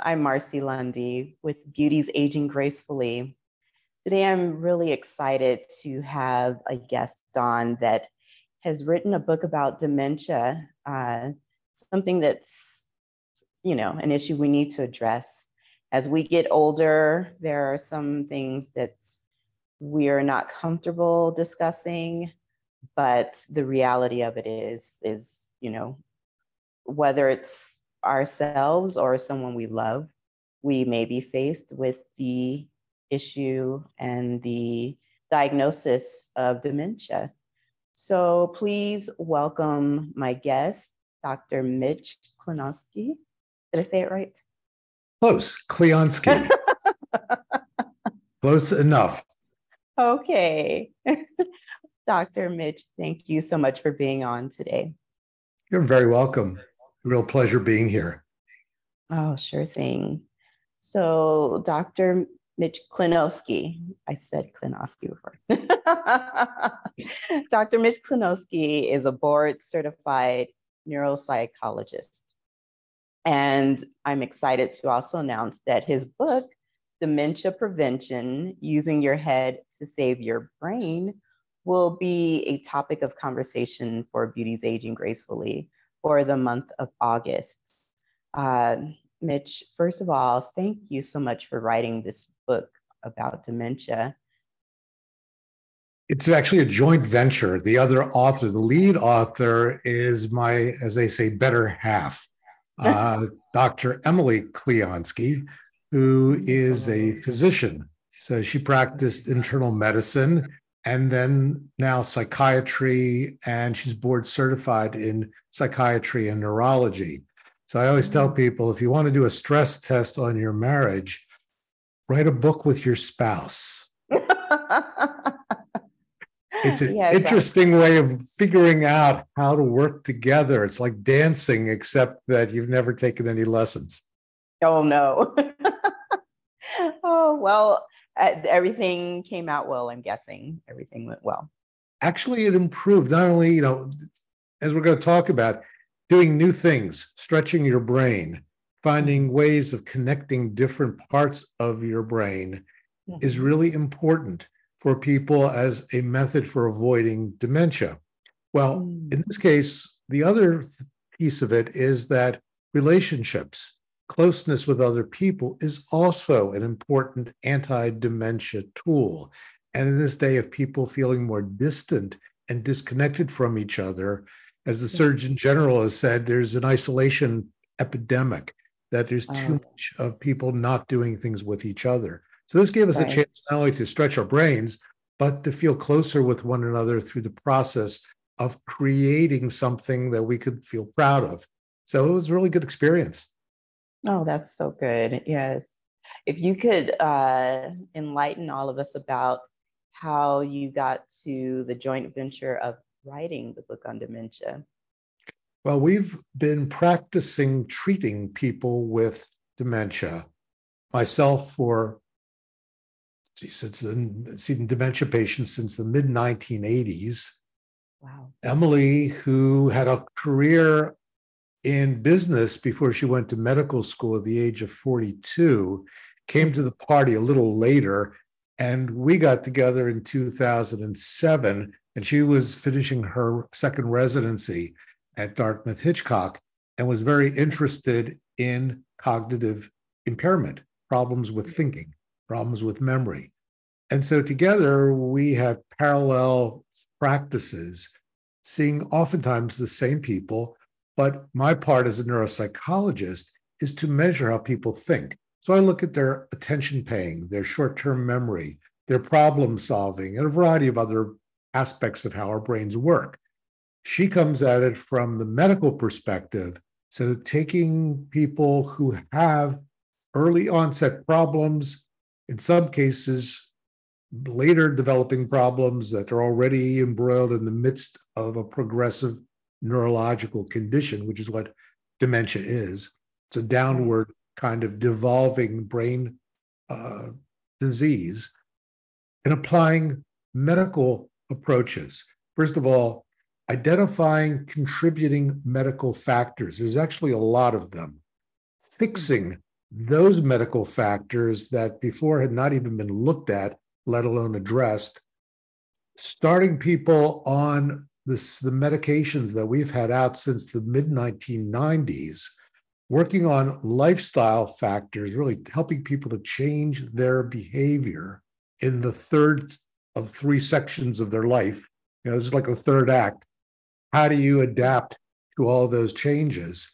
I'm Marcy Lundy with Beauties Aging Gracefully. Today, I'm really excited to have a guest on that has written a book about dementia, uh, something that's, you know, an issue we need to address. As we get older, there are some things that we are not comfortable discussing, but the reality of it is, is, you know, whether it's ourselves or someone we love, we may be faced with the issue and the diagnosis of dementia. So please welcome my guest, Dr. Mitch Klonowski. Did I say it right? Close, Clionsky. Close enough. Okay. Dr. Mitch, thank you so much for being on today. You're very welcome. Real pleasure being here. Oh, sure thing. So, Dr. Mitch Klonowski, I said Klonowski before. Dr. Mitch Klonowski is a board certified neuropsychologist. And I'm excited to also announce that his book, Dementia Prevention Using Your Head to Save Your Brain, will be a topic of conversation for Beauties Aging Gracefully for the month of August. Uh, Mitch, first of all, thank you so much for writing this book about dementia. It's actually a joint venture. The other author, the lead author, is my, as they say, better half, uh, Dr. Emily Clionsky, who is a physician. So she practiced internal medicine and then now psychiatry, and she's board certified in psychiatry and neurology. So I always tell mm-hmm. people if you want to do a stress test on your marriage, write a book with your spouse. it's an yes, interesting I... way of figuring out how to work together. It's like dancing, except that you've never taken any lessons. Oh, no. oh, well, everything came out well, I'm guessing. Everything went well. Actually, it improved. Not only, you know, as we're going to talk about, doing new things, stretching your brain, finding mm-hmm. ways of connecting different parts of your brain mm-hmm. is really important for people as a method for avoiding dementia. Well, mm. in this case, the other piece of it is that relationships closeness with other people is also an important anti dementia tool. And in this day of people feeling more distant and disconnected from each other, as the Surgeon General has said, there's an isolation epidemic, that there's too oh. much of people not doing things with each other. So this gave us right. a chance not only to stretch our brains, but to feel closer with one another through the process of creating something that we could feel proud of. So it was a really good experience. Oh, that's so good. Yes. If you could uh, enlighten all of us about how you got to the joint venture of writing the book on dementia. Well, we've been practicing treating people with dementia. Myself, for since the seen dementia patients since the mid 1980s. Wow. Emily, who had a career in business before she went to medical school at the age of 42, came to the party a little later. And we got together in 2007, and she was finishing her second residency at Dartmouth Hitchcock and was very interested in cognitive impairment, problems with thinking, problems with memory. And so together we have parallel practices, seeing oftentimes the same people but my part as a neuropsychologist is to measure how people think. So I look at their attention paying, their short term memory, their problem solving, and a variety of other aspects of how our brains work. She comes at it from the medical perspective. So taking people who have early onset problems, in some cases, later developing problems that are already embroiled in the midst of a progressive neurological condition, which is what dementia is. It's a downward kind of devolving brain uh, disease, and applying medical approaches. First of all, identifying contributing medical factors. There's actually a lot of them. Fixing those medical factors that before had not even been looked at, let alone addressed, starting people on this, the medications that we've had out since the mid 1990s, working on lifestyle factors, really helping people to change their behavior in the third of three sections of their life. You know, this is like the third act. How do you adapt to all those changes?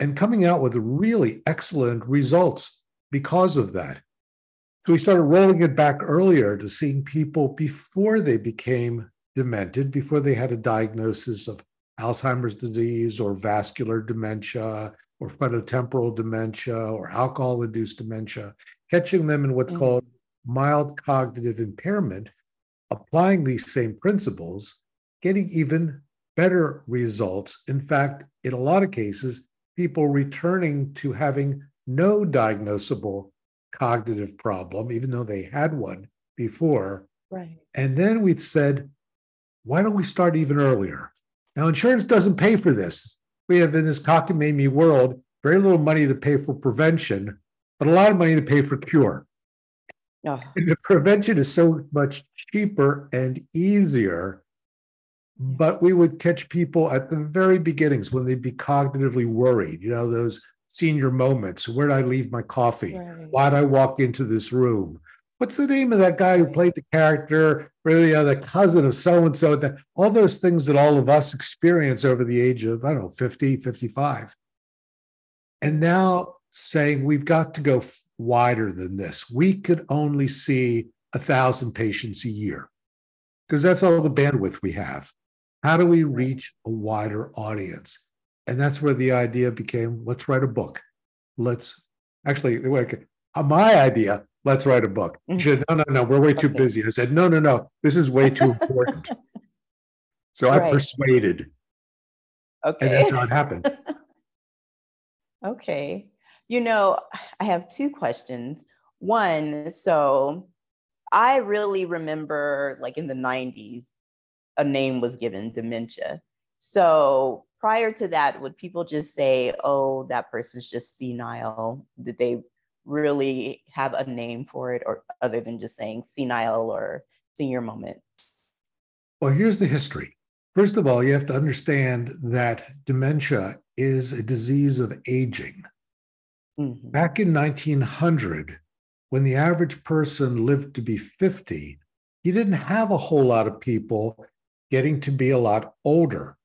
And coming out with really excellent results because of that. So we started rolling it back earlier to seeing people before they became demented, before they had a diagnosis of Alzheimer's disease or vascular dementia or frontotemporal dementia or alcohol induced dementia, catching them in what's mm-hmm. called mild cognitive impairment, applying these same principles, getting even better results. In fact, in a lot of cases, people returning to having no diagnosable cognitive problem, even though they had one before. Right. And then we said, why don't we start even earlier? Now, insurance doesn't pay for this. We have in this cockamamie world very little money to pay for prevention, but a lot of money to pay for cure. Yeah. And the prevention is so much cheaper and easier. But we would catch people at the very beginnings when they'd be cognitively worried, you know, those senior moments. Where did I leave my coffee? Right. Why did I walk into this room? What's the name of that guy who played the character? Really, uh, the cousin of so and so. That all those things that all of us experience over the age of, I don't know, 50, 55. And now saying we've got to go wider than this. We could only see a thousand patients a year because that's all the bandwidth we have. How do we reach a wider audience? And that's where the idea became let's write a book. Let's actually, uh, my idea, let's write a book. Mm-hmm. She said, no, no, no, we're way too busy. I said, no, no, no, this is way too important. so right. I persuaded. Okay. And that's how it happened. okay. You know, I have two questions. One, so I really remember like in the 90s, a name was given dementia. So prior to that, would people just say, oh, that person's just senile? Did they really have a name for it or other than just saying senile or senior moments? Well, here's the history. First of all, you have to understand that dementia is a disease of aging. Mm-hmm. Back in 1900, when the average person lived to be 50, you didn't have a whole lot of people getting to be a lot older.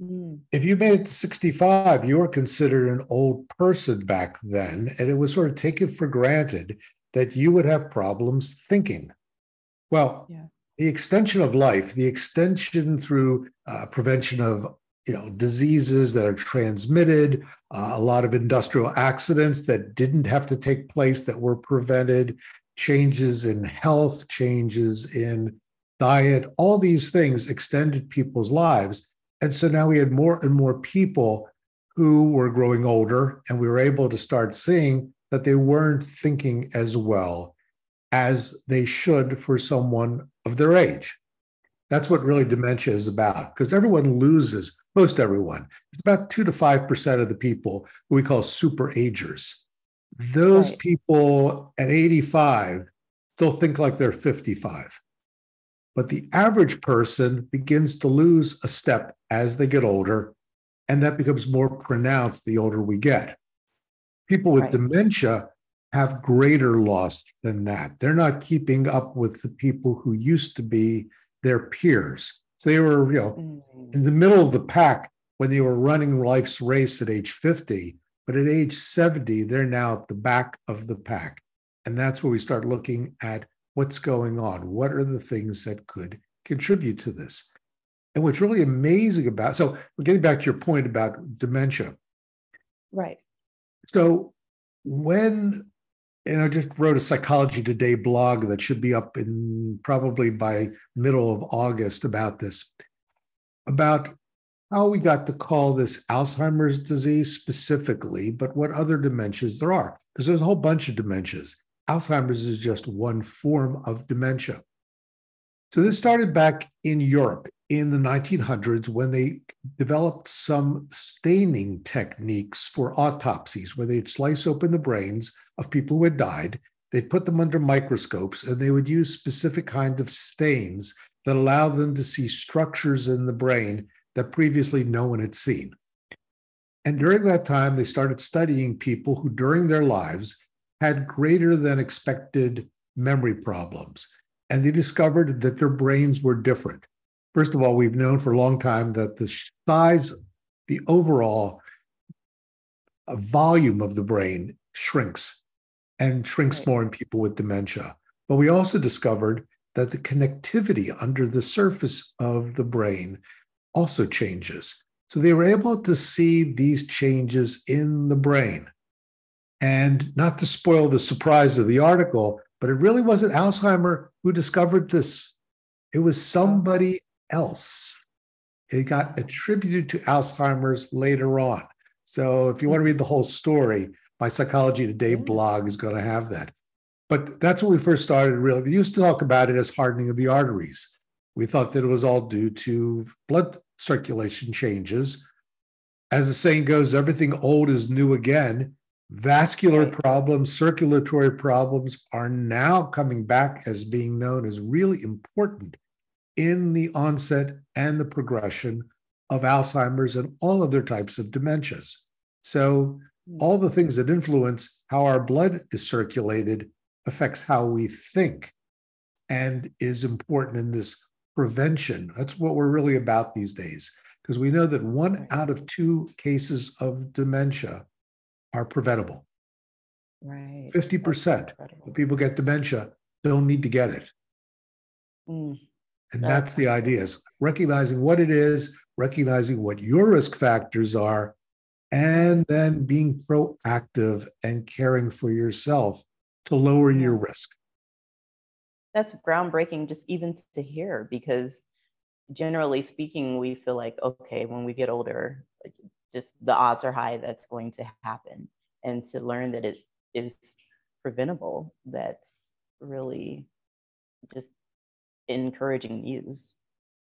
Mm. If you made it to 65, you were considered an old person back then, and it was sort of taken for granted that you would have problems thinking. Well, yeah. the extension of life, the extension through uh, prevention of you know diseases that are transmitted uh, a lot of industrial accidents that didn't have to take place that were prevented changes in health changes in diet all these things extended people's lives and so now we had more and more people who were growing older and we were able to start seeing that they weren't thinking as well as they should for someone of their age that's what really dementia is about because everyone loses most everyone. It's about two to 5% of the people who we call super agers. Those right. people at 85 still think like they're 55. But the average person begins to lose a step as they get older, and that becomes more pronounced the older we get. People with right. dementia have greater loss than that. They're not keeping up with the people who used to be their peers. So they were, you know, mm. in the middle of the pack when they were running life's race at age 50. But at age 70, they're now at the back of the pack. And that's where we start looking at what's going on. What are the things that could contribute to this? And what's really amazing about so getting back to your point about dementia. Right. So when and I just wrote a Psychology Today blog that should be up in probably by middle of August about this, about how we got to call this Alzheimer's disease specifically, but what other dementias there are, because there's a whole bunch of dementias. Alzheimer's is just one form of dementia. So this started back in Europe in the 1900s when they developed some staining techniques for autopsies, where they'd slice open the brains of people who had died. They'd put them under microscopes and they would use specific kind of stains that allowed them to see structures in the brain that previously no one had seen. And during that time, they started studying people who, during their lives, had greater than expected memory problems. And they discovered that their brains were different. First of all, we've known for a long time that the size, the overall uh, volume of the brain shrinks and shrinks right. more in people with dementia. But we also discovered that the connectivity under the surface of the brain also changes. So they were able to see these changes in the brain. And not to spoil the surprise of the article, but it really wasn't Alzheimer who discovered this. It was somebody else. It got attributed to Alzheimer's later on. So if you want to read the whole story, my Psychology Today mm. blog is going to have that. But that's when we first started really. We used to talk about it as hardening of the arteries. We thought that it was all due to blood circulation changes. As the saying goes, everything old is new again. Vascular problems, circulatory problems are now coming back as being known as really important in the onset and the progression of Alzheimer's and all other types of dementias. So, hmm. all the things that influence how our blood is circulated affects how we think and is important in this prevention. That's what we're really about these days, because we know that one out of two cases of dementia are preventable. Right. 50% of people get dementia don't need to get it. Mm. And that's, that's the idea is recognizing what it is, recognizing what your risk factors are, and then being proactive and caring for yourself to lower your risk. That's groundbreaking just even to hear because generally speaking, we feel like, okay, when we get older, just the odds are high that's going to happen. And to learn that it is preventable, that's really just encouraging news.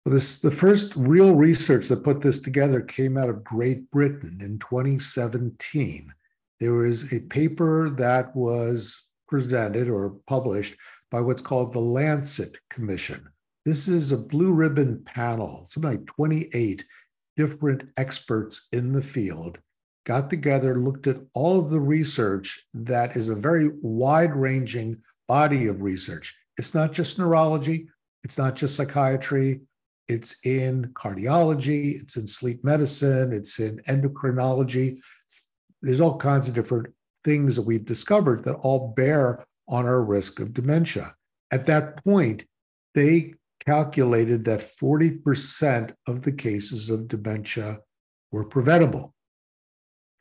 This the first real research that put this together came out of Great Britain in 2017. There was a paper that was presented or published by what's called the Lancet Commission. This is a blue ribbon panel, something like 28 different experts in the field got together, looked at all of the research that is a very wide ranging body of research. It's not just neurology, it's not just psychiatry, it's in cardiology, it's in sleep medicine, it's in endocrinology. There's all kinds of different things that we've discovered that all bear on our risk of dementia. At that point, they calculated that 40% of the cases of dementia were preventable.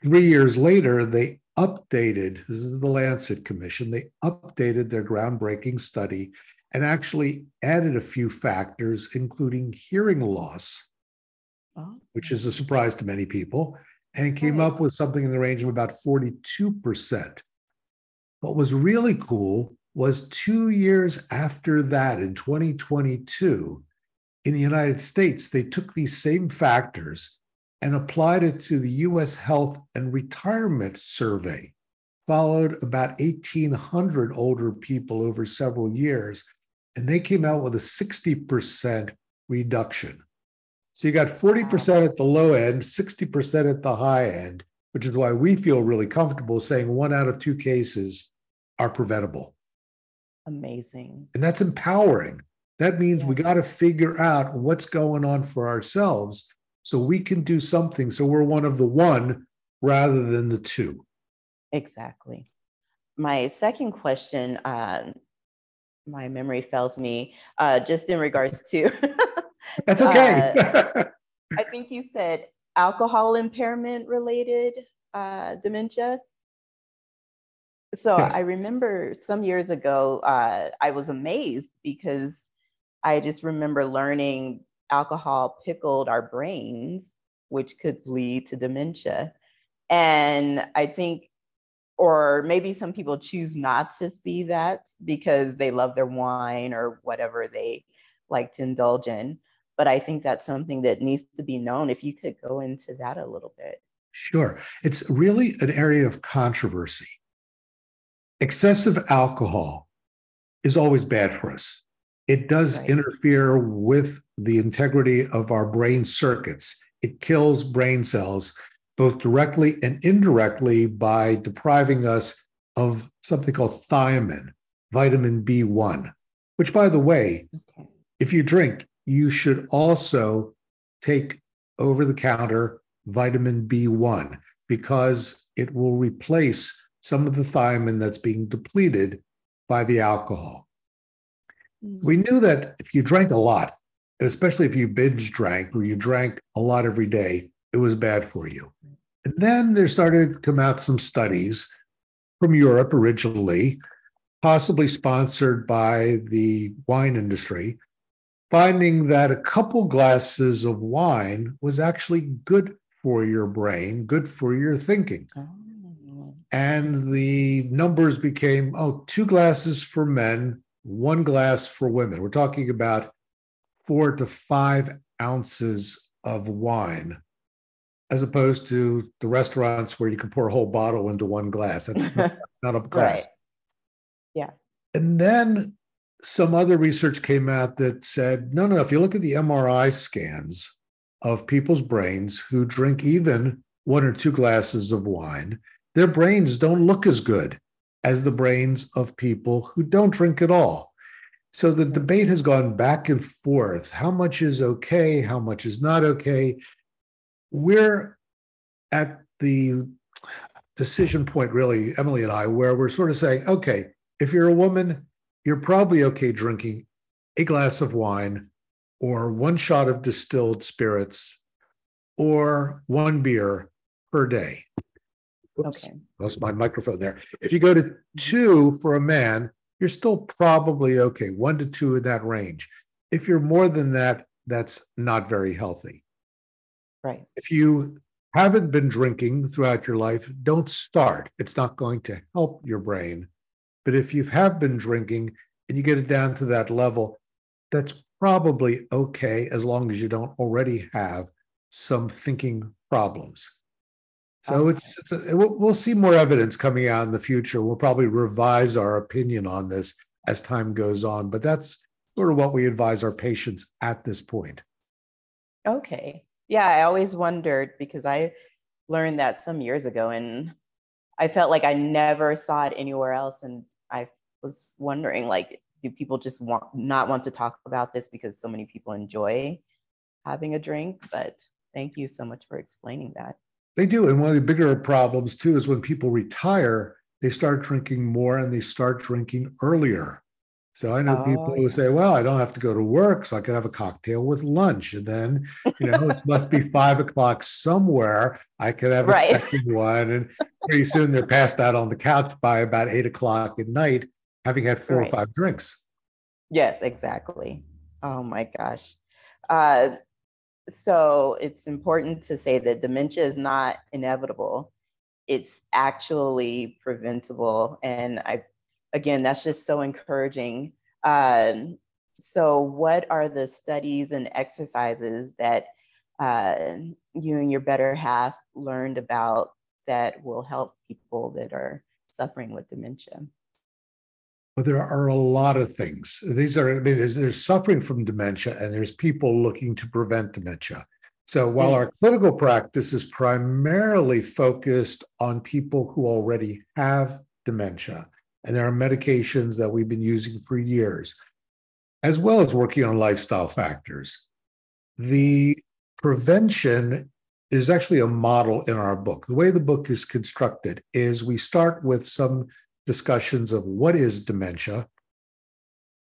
Three years later, they updated, this is the Lancet Commission, they updated their groundbreaking study and actually added a few factors, including hearing loss, oh. which is a surprise to many people, and came up with something in the range of about 42%. What was really cool was two years after that, in 2022, in the United States, they took these same factors and applied it to the US Health and Retirement Survey, followed about 1,800 older people over several years, and they came out with a 60% reduction. So you got 40% at the low end, 60% at the high end, which is why we feel really comfortable saying one out of two cases are preventable. Amazing. And that's empowering. That means yeah. we got to figure out what's going on for ourselves so we can do something. So we're one of the one rather than the two. Exactly. My second question, uh, my memory fails me, uh, just in regards to That's okay. uh, I think you said alcohol impairment related uh, dementia. So yes. I remember some years ago, uh, I was amazed because I just remember learning alcohol pickled our brains, which could lead to dementia. And I think, or maybe some people choose not to see that because they love their wine or whatever they like to indulge in. But I think that's something that needs to be known. If you could go into that a little bit. Sure. It's really an area of controversy. Excessive alcohol is always bad for us. It does right. interfere with the integrity of our brain circuits. It kills brain cells both directly and indirectly by depriving us of something called thiamine, vitamin B1, which, by the way, okay. if you drink, you should also take over the counter vitamin B1 because it will replace some of the thiamine that's being depleted by the alcohol. Mm-hmm. We knew that if you drank a lot, especially if you binge drank or you drank a lot every day, it was bad for you. And then there started to come out some studies from Europe originally, possibly sponsored by the wine industry, finding that a couple glasses of wine was actually good for your brain, good for your thinking. Oh. And the numbers became oh, two glasses for men, one glass for women. We're talking about four to five ounces of wine, as opposed to the restaurants where you can pour a whole bottle into one glass. That's not, not a glass. Right. Yeah. And then some other research came out that said no, no, if you look at the MRI scans of people's brains who drink even one or two glasses of wine, their brains don't look as good as the brains of people who don't drink at all. So the debate has gone back and forth. How much is okay? How much is not okay? We're at the decision point, really, Emily and I, where we're sort of saying, okay, if you're a woman, you're probably okay drinking a glass of wine or one shot of distilled spirits or one beer per day. Oops, okay. Lost my microphone there. If you go to two for a man, you're still probably okay, one to two in that range. If you're more than that, that's not very healthy. Right. If you haven't been drinking throughout your life, don't start. It's not going to help your brain. But if you have been drinking and you get it down to that level, that's probably okay as long as you don't already have some thinking problems. So okay. it's, it's a, we'll, we'll see more evidence coming out in the future. We'll probably revise our opinion on this as time goes on, but that's sort of what we advise our patients at this point. Okay. Yeah, I always wondered because I learned that some years ago and I felt like I never saw it anywhere else. And I was wondering, like, do people just want not want to talk about this because so many people enjoy having a drink? But thank you so much for explaining that. They do. And one of the bigger problems, too, is when people retire, they start drinking more and they start drinking earlier. So I know oh, people who say, well, I don't have to go to work, so I can have a cocktail with lunch. And then, you know, it must be five o'clock somewhere. I could have a right. second one. And pretty soon they're passed out on the couch by about eight o'clock at night, having had four right. or five drinks. Yes, exactly. Oh my gosh. Uh, so it's important to say that dementia is not inevitable. It's actually preventable. And I, again, that's just so encouraging. Um, so, what are the studies and exercises that uh, you and your better half learned about that will help people that are suffering with dementia? But there are a lot of things. These are, I mean, there's, there's suffering from dementia and there's people looking to prevent dementia. So while our clinical practice is primarily focused on people who already have dementia, and there are medications that we've been using for years, as well as working on lifestyle factors, the prevention is actually a model in our book. The way the book is constructed is we start with some discussions of what is dementia,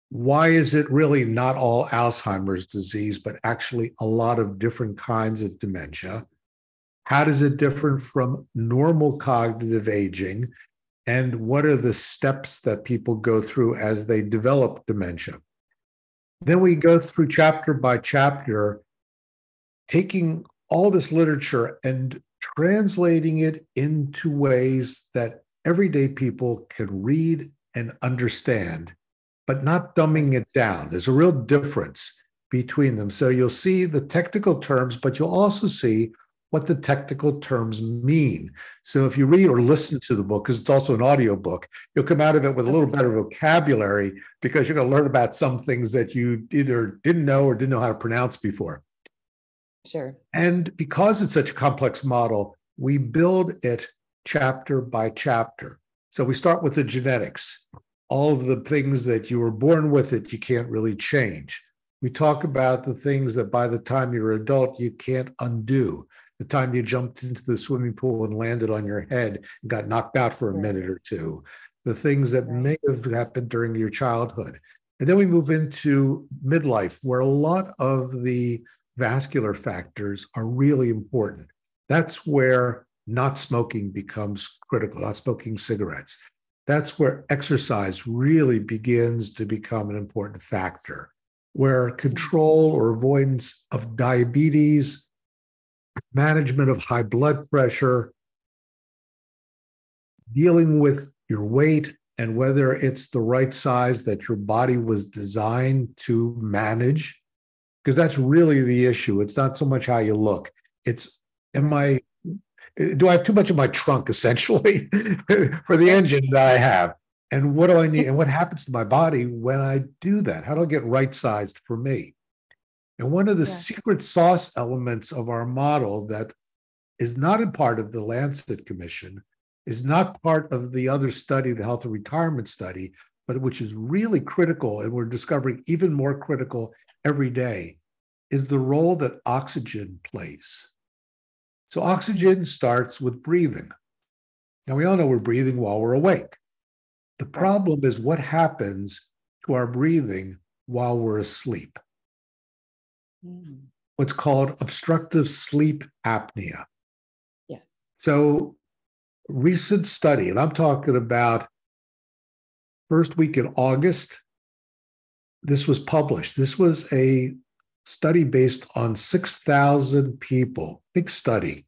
why is it really not all Alzheimer's disease, but actually a lot of different kinds of dementia? How does it differ from normal cognitive aging? And what are the steps that people go through as they develop dementia? Then we go through chapter by chapter, taking all this literature and translating it into ways that everyday people can read and understand but not dumbing it down. There's a real difference between them. So you'll see the technical terms, but you'll also see what the technical terms mean. So if you read or listen to the book, because it's also an audio book, you'll come out of it with a little better vocabulary because you're going to learn about some things that you either didn't know or didn't know how to pronounce before. Sure. And because it's such a complex model, we build it chapter by chapter. So we start with the genetics, all of the things that you were born with that you can't really change. We talk about the things that by the time you're adult, you can't undo. The time you jumped into the swimming pool and landed on your head and got knocked out for a minute or two. The things that may have happened during your childhood. And then we move into midlife, where a lot of the vascular factors are really important. That's where not smoking becomes critical, not smoking cigarettes. That's where exercise really begins to become an important factor, where mm-hmm. control or avoidance of diabetes, management of high blood pressure, dealing with your weight and whether it's the right size that your body was designed to manage because that's really the issue. It's not so much how you look. It's am I do I have too much of my trunk essentially for the engine that I have? And what do I need? And what happens to my body when I do that? How do I get right sized for me? And one of the yeah. secret sauce elements of our model that is not a part of the Lancet Commission, is not part of the other study, the health and retirement study, but which is really critical, and we're discovering even more critical every day, is the role that oxygen plays. So, oxygen starts with breathing. Now, we all know we're breathing while we're awake. The problem is what happens to our breathing while we're asleep. Mm. What's called obstructive sleep apnea. Yes. So, recent study, and I'm talking about first week in August, this was published. This was a study based on 6,000 people, big study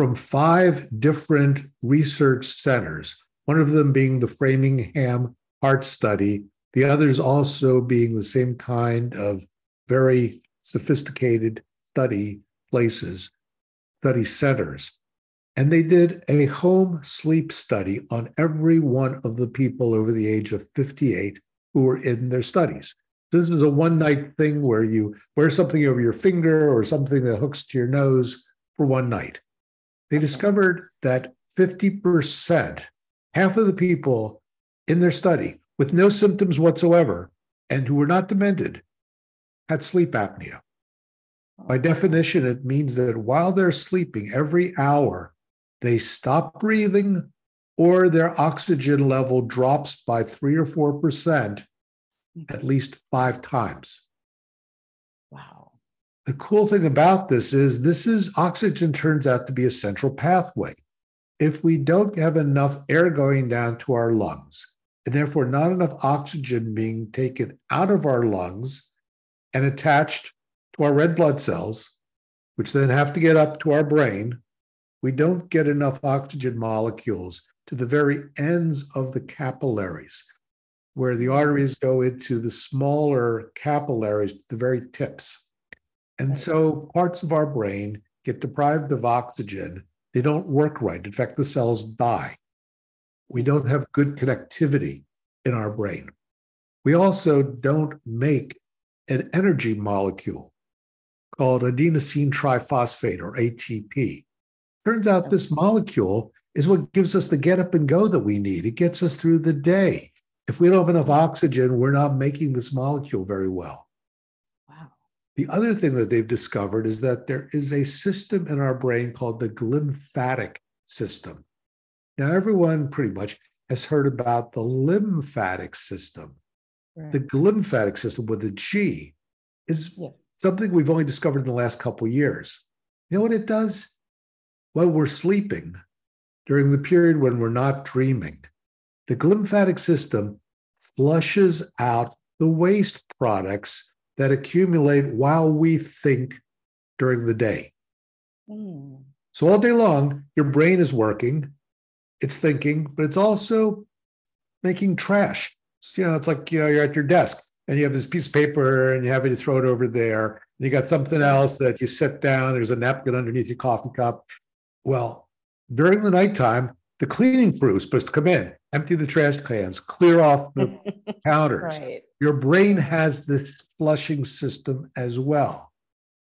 from five different research centers, one of them being the Framingham Heart Study, the others also being the same kind of very sophisticated study places, study centers. And they did a home sleep study on every one of the people over the age of 58 who were in their studies. This is a one night thing where you wear something over your finger or something that hooks to your nose for one night. They discovered that 50%, half of the people in their study with no symptoms whatsoever and who were not demented, had sleep apnea. By oh. definition, it means that while they're sleeping every hour, they stop breathing or their oxygen level drops by three or 4% mm-hmm. at least five times. Wow. The cool thing about this is this is oxygen turns out to be a central pathway. If we don't have enough air going down to our lungs, and therefore not enough oxygen being taken out of our lungs and attached to our red blood cells, which then have to get up to our brain, we don't get enough oxygen molecules to the very ends of the capillaries, where the arteries go into the smaller capillaries, the very tips. And so parts of our brain get deprived of oxygen. They don't work right. In fact, the cells die. We don't have good connectivity in our brain. We also don't make an energy molecule called adenosine triphosphate or ATP. Turns out this molecule is what gives us the get up and go that we need. It gets us through the day. If we don't have enough oxygen, we're not making this molecule very well. Wow. The other thing that they've discovered is that there is a system in our brain called the glymphatic system. Now, everyone pretty much has heard about the lymphatic system. Right. The glymphatic system with a G is yeah. something we've only discovered in the last couple years. You know what it does? while we're sleeping, during the period when we're not dreaming, the glymphatic system flushes out the waste products that accumulate while we think during the day. Mm. So, all day long, your brain is working, it's thinking, but it's also making trash. You know, it's like you know, you're at your desk and you have this piece of paper and you have to throw it over there. And you got something else that you sit down, there's a napkin underneath your coffee cup. Well, during the nighttime, the cleaning crew is supposed to come in, empty the trash cans, clear off the counters. Right. Your brain has this flushing system as well.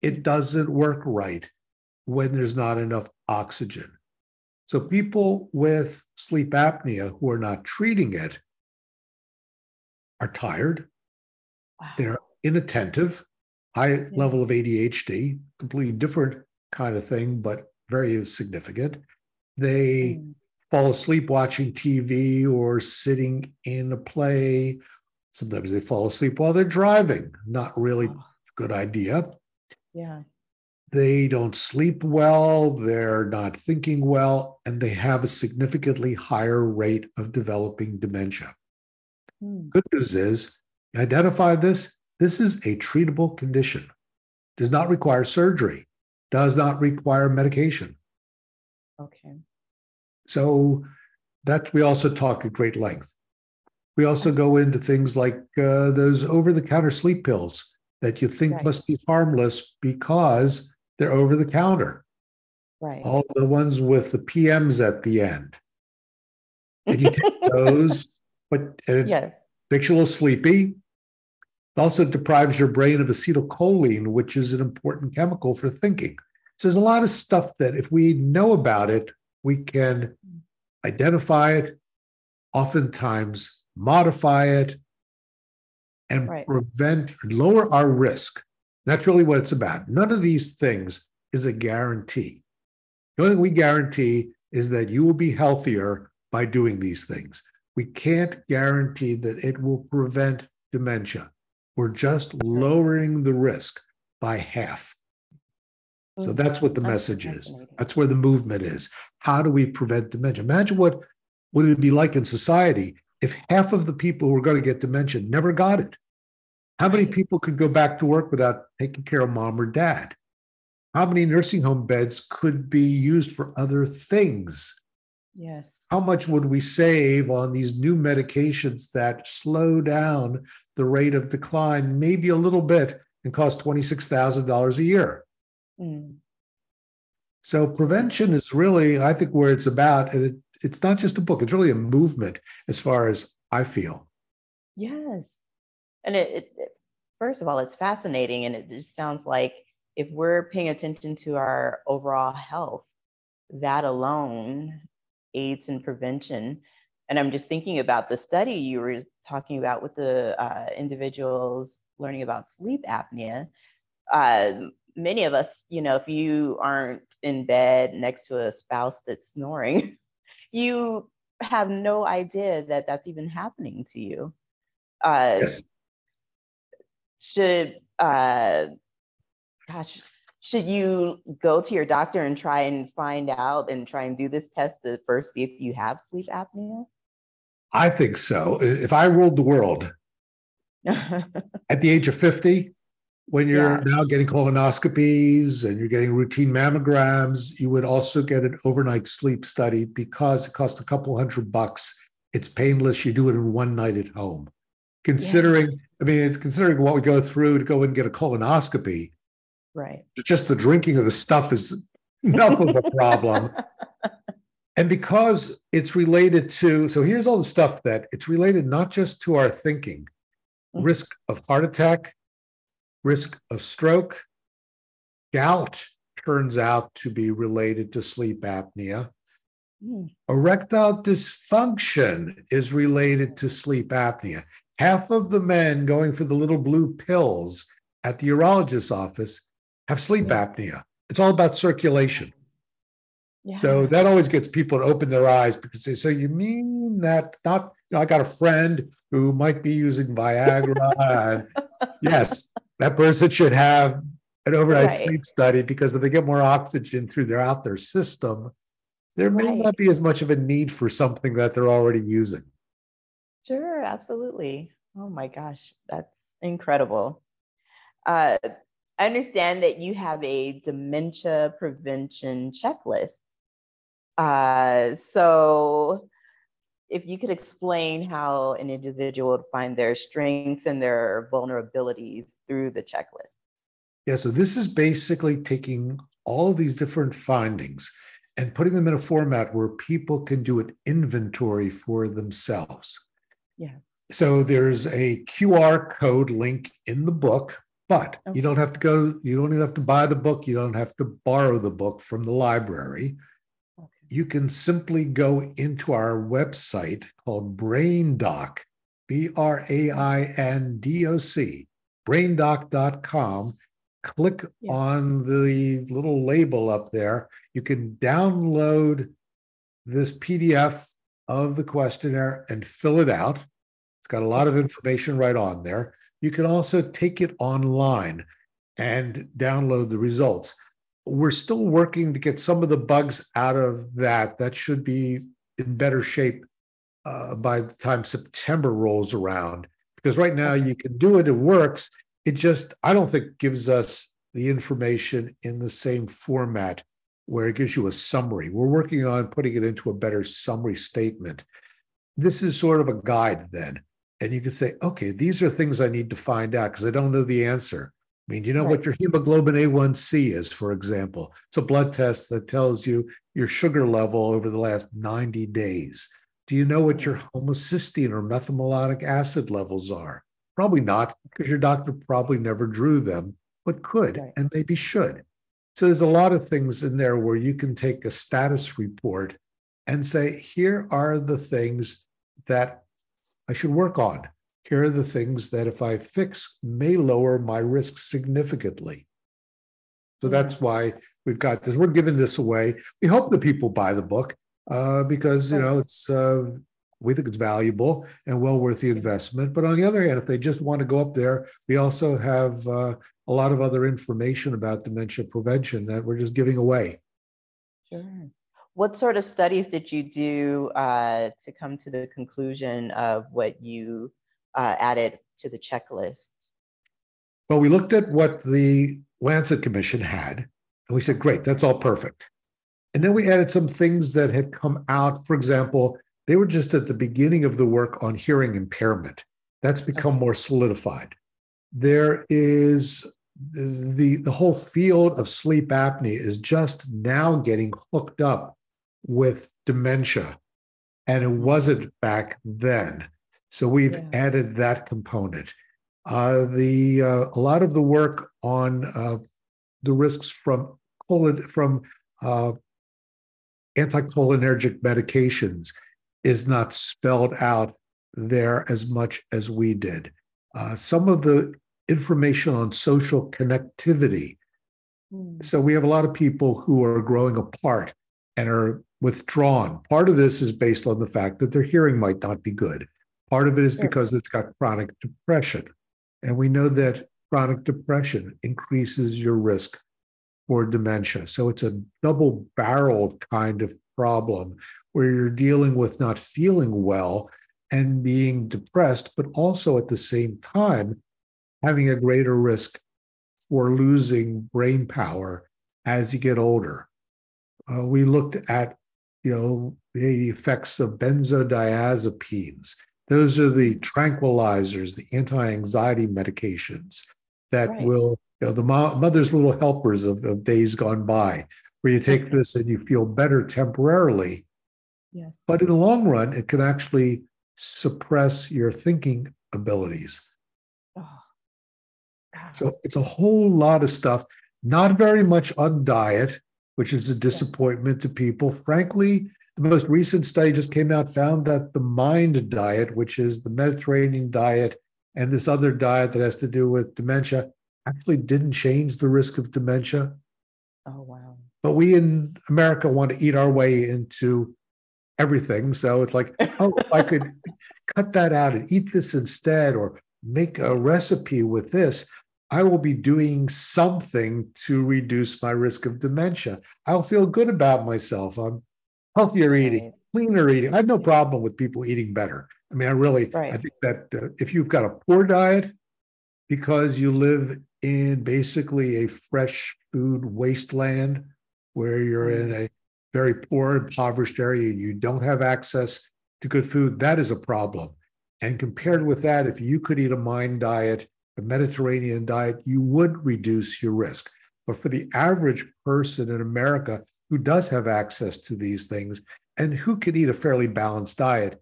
It doesn't work right when there's not enough oxygen. So, people with sleep apnea who are not treating it are tired, wow. they're inattentive, high yeah. level of ADHD, completely different kind of thing, but very significant. They mm. fall asleep watching TV or sitting in a play. Sometimes they fall asleep while they're driving. Not really good idea. Yeah. They don't sleep well, they're not thinking well, and they have a significantly higher rate of developing dementia. Hmm. Good news is, identify this. This is a treatable condition. Does not require surgery, does not require medication. Okay. So that we also talk at great length. We also go into things like uh, those over the counter sleep pills that you think right. must be harmless because they're over the counter. Right. All the ones with the PMs at the end. And you take those, but it yes. makes you a little sleepy. It also deprives your brain of acetylcholine, which is an important chemical for thinking. So there's a lot of stuff that if we know about it, we can identify it, oftentimes modify it, and right. prevent, lower our risk. That's really what it's about. None of these things is a guarantee. The only thing we guarantee is that you will be healthier by doing these things. We can't guarantee that it will prevent dementia. We're just lowering the risk by half. So mm, that's what the message is. That's where the movement is. How do we prevent dementia? Imagine what would it be like in society if half of the people who are going to get dementia never got it? How many people could go back to work without taking care of mom or dad? How many nursing home beds could be used for other things? Yes. How much would we save on these new medications that slow down the rate of decline, maybe a little bit, and cost $26,000 a year? Mm. So prevention is really, I think, where it's about, and it, it's not just a book; it's really a movement, as far as I feel. Yes, and it, it, it first of all, it's fascinating, and it just sounds like if we're paying attention to our overall health, that alone aids and prevention. And I'm just thinking about the study you were talking about with the uh, individuals learning about sleep apnea. Uh, many of us, you know, if you aren't in bed next to a spouse that's snoring, you have no idea that that's even happening to you. Uh, yes. Should, uh, gosh, should you go to your doctor and try and find out and try and do this test to first see if you have sleep apnea? I think so. If I ruled the world at the age of 50, when you're yeah. now getting colonoscopies and you're getting routine mammograms, you would also get an overnight sleep study because it costs a couple hundred bucks. It's painless. You do it in one night at home. Considering, yeah. I mean, considering what we go through to go and get a colonoscopy. Right. Just the drinking of the stuff is enough of a problem. and because it's related to, so here's all the stuff that it's related not just to our thinking, mm-hmm. risk of heart attack, risk of stroke. Gout turns out to be related to sleep apnea. Mm. Erectile dysfunction is related to sleep apnea. Half of the men going for the little blue pills at the urologist's office have sleep apnea. It's all about circulation. Yeah. So that always gets people to open their eyes because they say, You mean that not? I got a friend who might be using Viagra. yes, that person should have an overnight right. sleep study because if they get more oxygen through their out their system, there may right. not be as much of a need for something that they're already using. Sure, absolutely. Oh my gosh, that's incredible. Uh, I understand that you have a dementia prevention checklist. Uh, so if you could explain how an individual would find their strengths and their vulnerabilities through the checklist. Yeah, so this is basically taking all of these different findings and putting them in a format where people can do an inventory for themselves. Yes. So there's a QR code link in the book, but okay. you don't have to go, you don't even have to buy the book, you don't have to borrow the book from the library. Okay. You can simply go into our website called BrainDoc, B R A I N D O C, braindoc.com, click yeah. on the little label up there. You can download this PDF of the questionnaire and fill it out. It's got a lot of information right on there. You can also take it online and download the results. We're still working to get some of the bugs out of that. That should be in better shape uh, by the time September rolls around. Because right now you can do it, it works it just i don't think gives us the information in the same format where it gives you a summary we're working on putting it into a better summary statement this is sort of a guide then and you can say okay these are things i need to find out because i don't know the answer i mean do you know right. what your hemoglobin a1c is for example it's a blood test that tells you your sugar level over the last 90 days do you know what your homocysteine or methylmalonic acid levels are Probably not, because your doctor probably never drew them, but could right. and maybe should. So there's a lot of things in there where you can take a status report and say, here are the things that I should work on. Here are the things that if I fix may lower my risk significantly. So that's why we've got this. We're giving this away. We hope that people buy the book uh, because you know it's uh, we think it's valuable and well worth the investment. But on the other hand, if they just want to go up there, we also have uh, a lot of other information about dementia prevention that we're just giving away. Sure. What sort of studies did you do uh, to come to the conclusion of what you uh, added to the checklist? Well, we looked at what the Lancet Commission had, and we said, great, that's all perfect. And then we added some things that had come out. For example, they were just at the beginning of the work on hearing impairment. That's become more solidified. There is the, the whole field of sleep apnea is just now getting hooked up with dementia, and it wasn't back then. So we've yeah. added that component. Uh, the uh, a lot of the work on uh, the risks from colon, from uh, anticholinergic medications is not spelled out there as much as we did. Uh, some of the information on social connectivity. Mm. So we have a lot of people who are growing apart and are withdrawn. Part of this is based on the fact that their hearing might not be good. Part of it is because it's got chronic depression. And we know that chronic depression increases your risk for dementia. So it's a double barreled kind of problem where you're dealing with not feeling well and being depressed, but also at the same time having a greater risk for losing brain power as you get older. Uh, we looked at, you know, the effects of benzodiazepines. Those are the tranquilizers, the anti-anxiety medications that right. will, you know, the mo- mother's little helpers of, of days gone by, where you take this and you feel better temporarily, Yes. But in the long run, it can actually suppress your thinking abilities. Oh. So it's a whole lot of stuff, not very much on diet, which is a disappointment to people. Frankly, the most recent study just came out found that the mind diet, which is the Mediterranean diet, and this other diet that has to do with dementia, actually didn't change the risk of dementia. Oh, wow. But we in America want to eat our way into everything. So it's like, oh, I could cut that out and eat this instead, or make a recipe with this, I will be doing something to reduce my risk of dementia. I'll feel good about myself. I'm healthier eating, cleaner eating. I have no problem with people eating better. I mean, I really, right. I think that uh, if you've got a poor diet because you live in basically a fresh food wasteland where you're in mm. a very poor, impoverished area, you don't have access to good food, that is a problem. And compared with that, if you could eat a mind diet, a Mediterranean diet, you would reduce your risk. But for the average person in America who does have access to these things and who can eat a fairly balanced diet,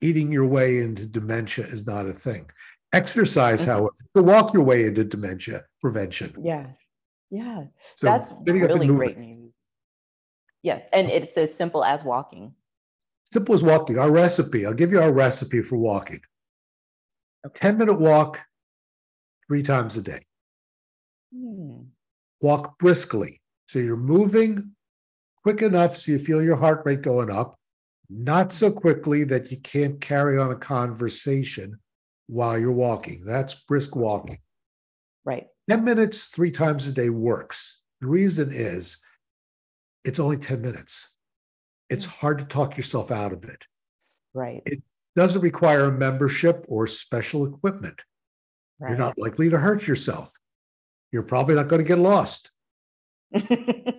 eating your way into dementia is not a thing. Exercise, mm-hmm. however, to walk your way into dementia prevention. Yeah. Yeah. So That's really great news. Yes. And it's as simple as walking. Simple as walking. Our recipe, I'll give you our recipe for walking. A 10 minute walk three times a day. Hmm. Walk briskly. So you're moving quick enough so you feel your heart rate going up, not so quickly that you can't carry on a conversation while you're walking. That's brisk walking. Right. 10 minutes three times a day works. The reason is it's only 10 minutes. It's hard to talk yourself out of it. Right. It doesn't require a membership or special equipment. Right. You're not likely to hurt yourself. You're probably not going to get lost. the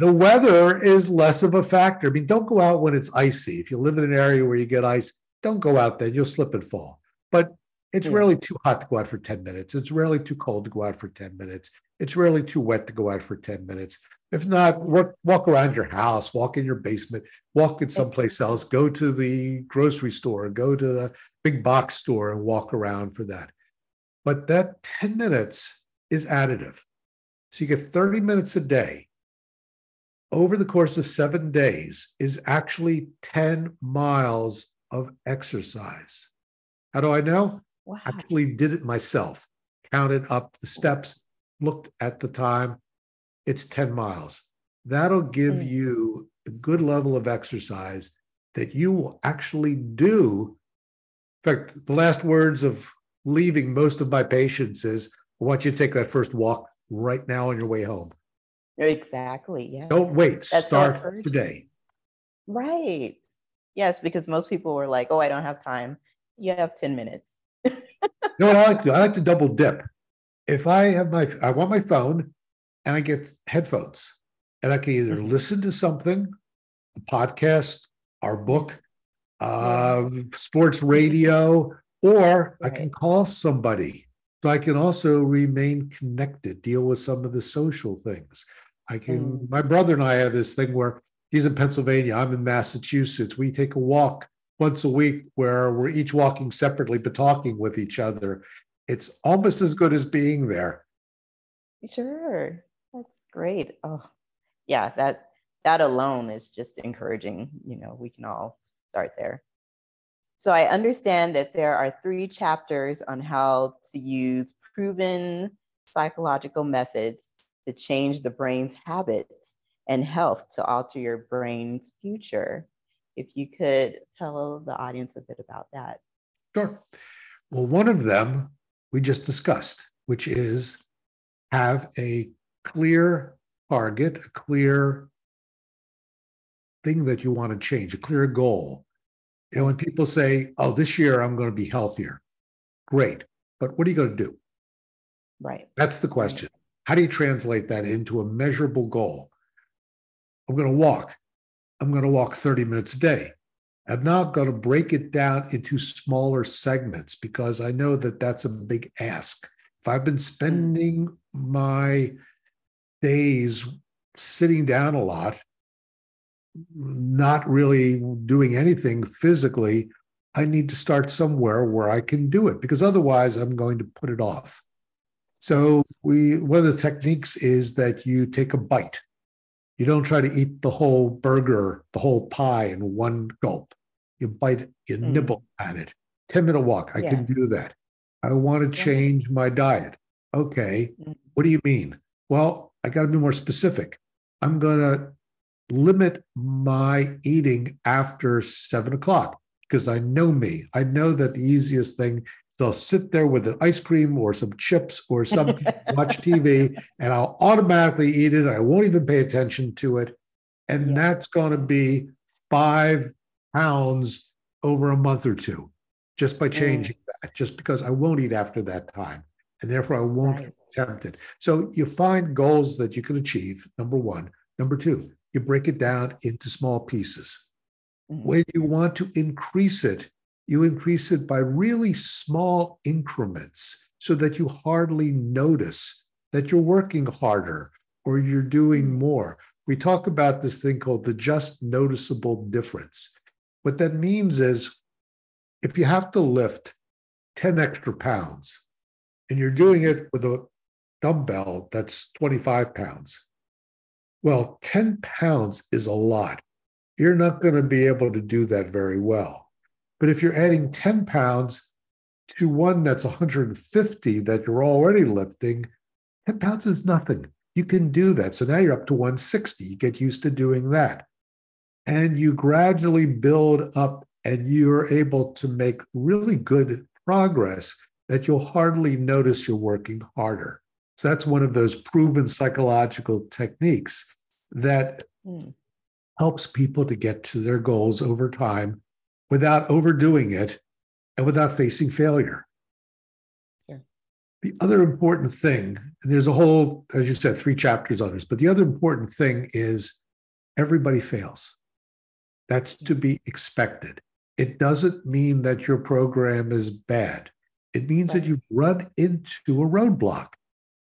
weather is less of a factor. I mean, don't go out when it's icy. If you live in an area where you get ice, don't go out then. You'll slip and fall. But it's yes. rarely too hot to go out for 10 minutes. It's rarely too cold to go out for 10 minutes. It's rarely too wet to go out for 10 minutes. If not, work, walk around your house, walk in your basement, walk in someplace else, go to the grocery store, go to the big box store and walk around for that. But that 10 minutes is additive. So you get 30 minutes a day over the course of seven days is actually 10 miles of exercise. How do I know? Wow. Actually did it myself. Counted up the steps, looked at the time. It's 10 miles. That'll give mm. you a good level of exercise that you will actually do. In fact, the last words of leaving most of my patients is I want you to take that first walk right now on your way home. Exactly. Yeah. Don't wait. That's Start today. Right. Yes, because most people were like, oh, I don't have time you have 10 minutes. what I like to do? I like to double dip. If I have my, I want my phone and I get headphones and I can either mm-hmm. listen to something, a podcast, our book, uh, sports radio, or right. I can call somebody. So I can also remain connected, deal with some of the social things. I can, mm. my brother and I have this thing where he's in Pennsylvania, I'm in Massachusetts. We take a walk once a week where we're each walking separately but talking with each other. It's almost as good as being there. Sure. That's great. Oh, yeah, that that alone is just encouraging. You know, we can all start there. So I understand that there are three chapters on how to use proven psychological methods to change the brain's habits and health to alter your brain's future if you could tell the audience a bit about that. Sure. Well, one of them we just discussed, which is have a clear target, a clear thing that you want to change, a clear goal. Know, when people say, oh, this year I'm going to be healthier, great. But what are you going to do? Right. That's the question. How do you translate that into a measurable goal? I'm going to walk. I'm going to walk 30 minutes a day. I'm not going to break it down into smaller segments because I know that that's a big ask. If I've been spending mm. my days sitting down a lot, not really doing anything physically, I need to start somewhere where I can do it because otherwise I'm going to put it off. So we one of the techniques is that you take a bite you don't try to eat the whole burger, the whole pie in one gulp. You bite, you mm. nibble at it. 10 minute walk, I yeah. can do that. I want to change my diet. Okay. Mm. What do you mean? Well, I got to be more specific. I'm going to limit my eating after seven o'clock because I know me. I know that the easiest thing They'll sit there with an ice cream or some chips or some watch TV, and I'll automatically eat it. I won't even pay attention to it. And yes. that's going to be five pounds over a month or two just by changing mm. that, just because I won't eat after that time. And therefore, I won't right. attempt it. So you find goals that you can achieve, number one. Number two, you break it down into small pieces. Mm-hmm. When you want to increase it, you increase it by really small increments so that you hardly notice that you're working harder or you're doing mm-hmm. more. We talk about this thing called the just noticeable difference. What that means is if you have to lift 10 extra pounds and you're doing it with a dumbbell that's 25 pounds, well, 10 pounds is a lot. You're not going to be able to do that very well. But if you're adding 10 pounds to one that's 150 that you're already lifting, 10 pounds is nothing. You can do that. So now you're up to 160. You get used to doing that. And you gradually build up and you're able to make really good progress that you'll hardly notice you're working harder. So that's one of those proven psychological techniques that mm. helps people to get to their goals over time without overdoing it and without facing failure. Yeah. The other important thing, and there's a whole, as you said, three chapters on this, but the other important thing is everybody fails. That's to be expected. It doesn't mean that your program is bad. It means that you've run into a roadblock.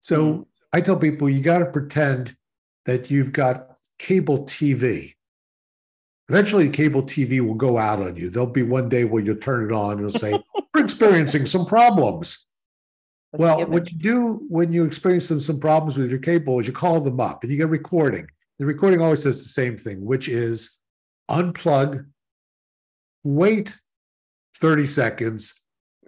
So mm-hmm. I tell people you got to pretend that you've got cable TV. Eventually, cable TV will go out on you. There'll be one day where you'll turn it on and it'll say, We're experiencing some problems. well, what you do when you experience some, some problems with your cable is you call them up and you get recording. The recording always says the same thing, which is unplug, wait 30 seconds,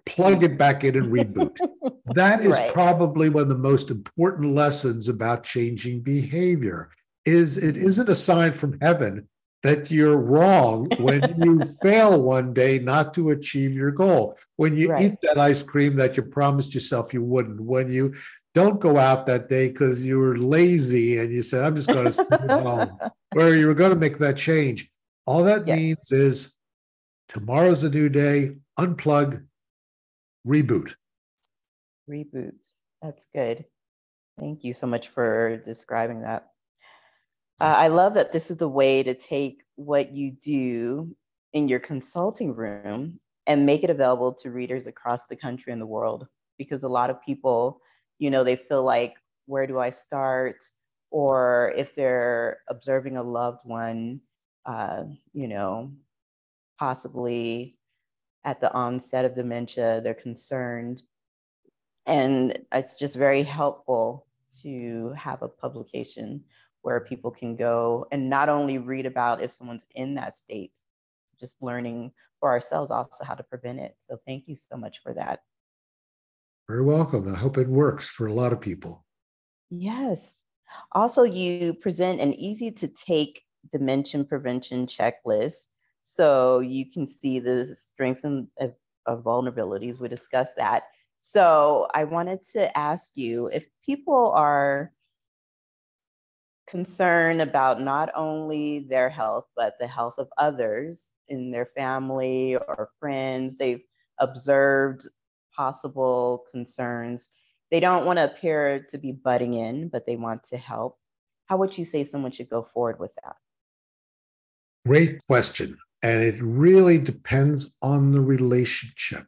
plug it back in and reboot. that is right. probably one of the most important lessons about changing behavior is it isn't a sign from heaven that you're wrong when you fail one day not to achieve your goal. When you right. eat that ice cream that you promised yourself you wouldn't, when you don't go out that day because you were lazy and you said, I'm just going to stay home, where you were going to make that change. All that means is tomorrow's a new day, unplug, reboot. Reboot. That's good. Thank you so much for describing that. Uh, I love that this is the way to take what you do in your consulting room and make it available to readers across the country and the world. Because a lot of people, you know, they feel like, where do I start? Or if they're observing a loved one, uh, you know, possibly at the onset of dementia, they're concerned. And it's just very helpful to have a publication where people can go and not only read about if someone's in that state, just learning for ourselves also how to prevent it. So thank you so much for that. Very welcome. I hope it works for a lot of people. Yes. Also, you present an easy to take dementia prevention checklist so you can see the strengths and of, of vulnerabilities. We discussed that. So I wanted to ask you if people are concerned about not only their health, but the health of others in their family or friends, they've observed possible concerns. They don't want to appear to be butting in, but they want to help. How would you say someone should go forward with that? Great question. And it really depends on the relationship.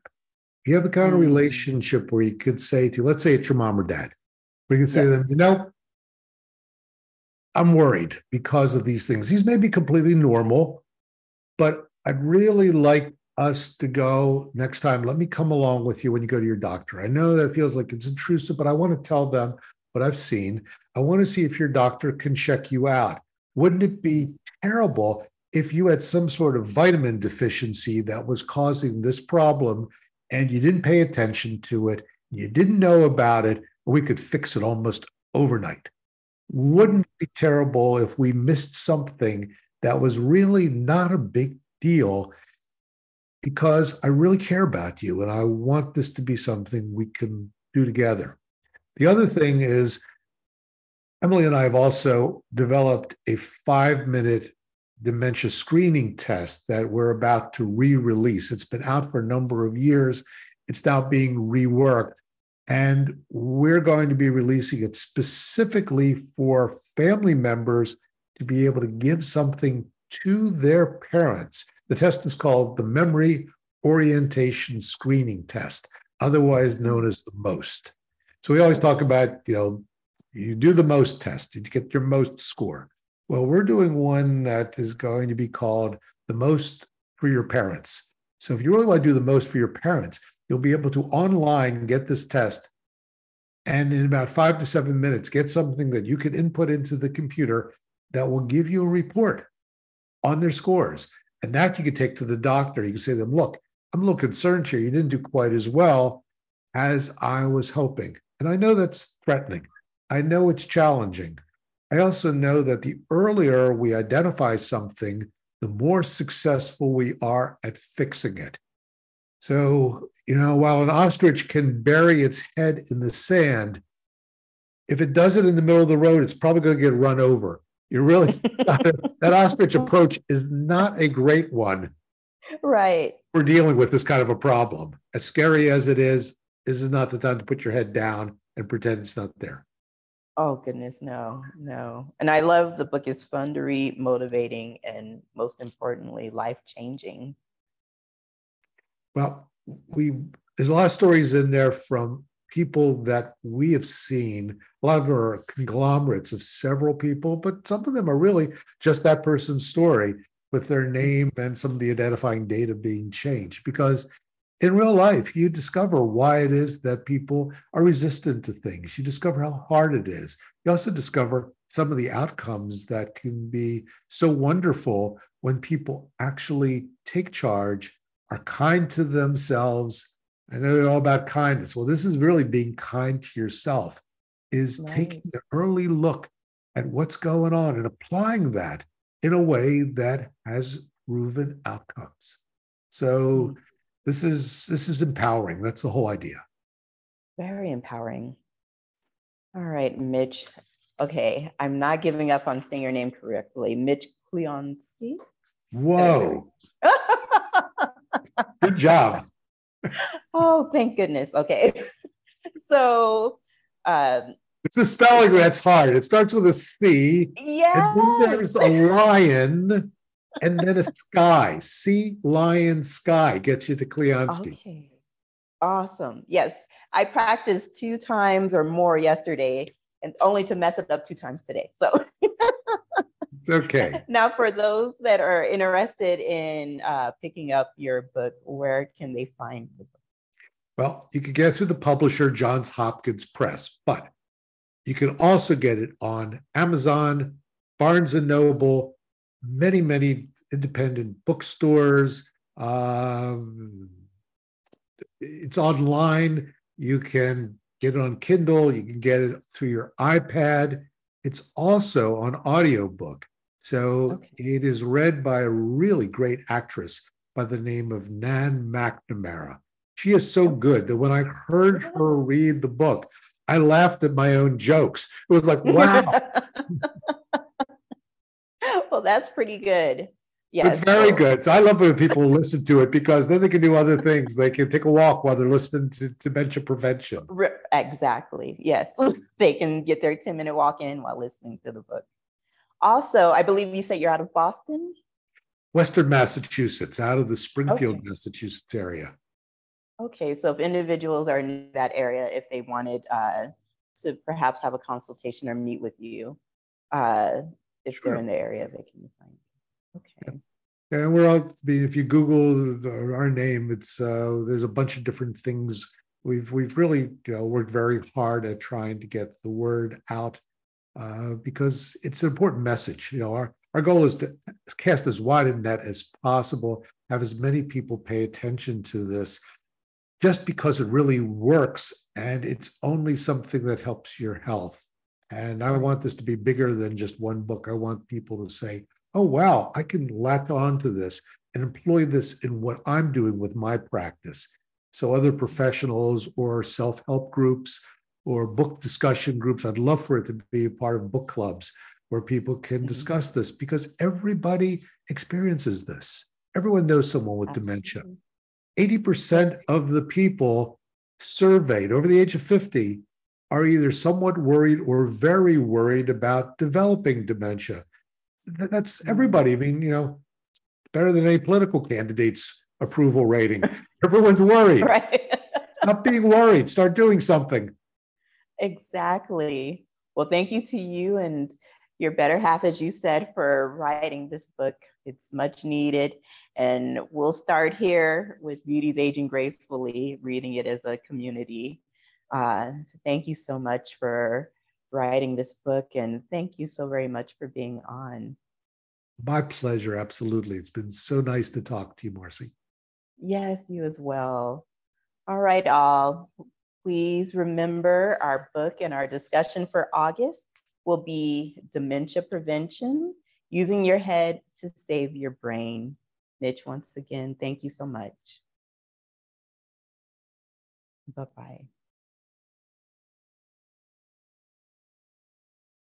If You have the kind of mm. relationship where you could say to, let's say it's your mom or dad, we could say yes. to them, you know, I'm worried because of these things. These may be completely normal, but I'd really like us to go next time. Let me come along with you when you go to your doctor. I know that feels like it's intrusive, but I want to tell them what I've seen. I want to see if your doctor can check you out. Wouldn't it be terrible if you had some sort of vitamin deficiency that was causing this problem and you didn't pay attention to it, you didn't know about it, we could fix it almost overnight. Wouldn't it be terrible if we missed something that was really not a big deal because I really care about you and I want this to be something we can do together. The other thing is, Emily and I have also developed a five minute dementia screening test that we're about to re release. It's been out for a number of years, it's now being reworked. And we're going to be releasing it specifically for family members to be able to give something to their parents. The test is called the Memory Orientation Screening Test, otherwise known as the MOST. So we always talk about, you know, you do the MOST test, you get your MOST score. Well, we're doing one that is going to be called the most for your parents. So if you really want to do the most for your parents, you'll be able to online get this test and in about five to seven minutes get something that you can input into the computer that will give you a report on their scores. And that you can take to the doctor. You can say to them, look, I'm a little concerned here. You didn't do quite as well as I was hoping. And I know that's threatening. I know it's challenging. I also know that the earlier we identify something, the more successful we are at fixing it. So, you know, while an ostrich can bury its head in the sand, if it does it in the middle of the road, it's probably going to get run over. You really, that ostrich approach is not a great one. Right. We're dealing with this kind of a problem. As scary as it is, this is not the time to put your head down and pretend it's not there. Oh goodness, no, no. And I love the book is fun to read, motivating, and most importantly, life changing. Well, we there's a lot of stories in there from people that we have seen. A lot of them are conglomerates of several people, but some of them are really just that person's story with their name and some of the identifying data being changed. Because in real life, you discover why it is that people are resistant to things. You discover how hard it is. You also discover some of the outcomes that can be so wonderful when people actually take charge, are kind to themselves. I know they're all about kindness. Well, this is really being kind to yourself, is right. taking the early look at what's going on and applying that in a way that has proven outcomes. So, mm this is this is empowering. That's the whole idea. Very empowering. All right mitch. Okay i'm not giving up on saying your name correctly. Mitch Clionsky whoa. Good job. Oh thank goodness. Okay. So um, it's the spelling that's hard. It starts with a C. Yeah. There's a lion and then a sky, sea lion sky gets you to Clionsky. Okay. Awesome. Yes. I practiced two times or more yesterday and only to mess it up two times today. So okay. Now, for those that are interested in uh, picking up your book, where can they find the book? Well, you can get it through the publisher, Johns Hopkins Press, but you can also get it on Amazon, Barnes and Noble, many, many independent bookstores. Um, it's online. You can get it on Kindle. You can get it through your iPad. It's also on audiobook. So okay. it is read by a really great actress by the name of Nan McNamara. She is so good that when I heard her read the book, I laughed at my own jokes. It was like, wow. that's pretty good. Yes. It's very good. So I love when people listen to it because then they can do other things. They can take a walk while they're listening to dementia prevention. Exactly. Yes. they can get their 10 minute walk in while listening to the book. Also, I believe you said you're out of Boston? Western Massachusetts, out of the Springfield, okay. Massachusetts area. Okay. So if individuals are in that area, if they wanted uh, to perhaps have a consultation or meet with you, uh, if sure. they're in the area, they can find you. Okay. Yeah. And we're all. If you Google our name, it's uh, there's a bunch of different things. We've we've really you know worked very hard at trying to get the word out uh, because it's an important message. You know, our our goal is to cast as wide a net as possible, have as many people pay attention to this, just because it really works and it's only something that helps your health and I want this to be bigger than just one book. I want people to say, oh, wow, I can latch on to this and employ this in what I'm doing with my practice. So, other professionals or self help groups or book discussion groups, I'd love for it to be a part of book clubs where people can mm-hmm. discuss this because everybody experiences this. Everyone knows someone with Absolutely. dementia. 80% of the people surveyed over the age of 50 are either somewhat worried or very worried about developing dementia. that's hmm. everybody. I mean, you know, better than any political candidate's approval rating. Everyone's worried. Right. Stop being worried. Start doing something. Exactly. Well, thank you to you and your better half, as you said, for writing this book. It's much needed. And we'll start here with Beauties Aging Gracefully, reading it as a community. Uh, thank you so much for writing this book. And thank you so very much for being on. My pleasure. Absolutely. It's been so nice to talk to you, Marcy. Yes, you as well. All right, all. Please remember our book and our discussion for August will be Dementia Prevention Using Your Head to Save Your Brain. Mitch, once again, thank you so much. Bye bye.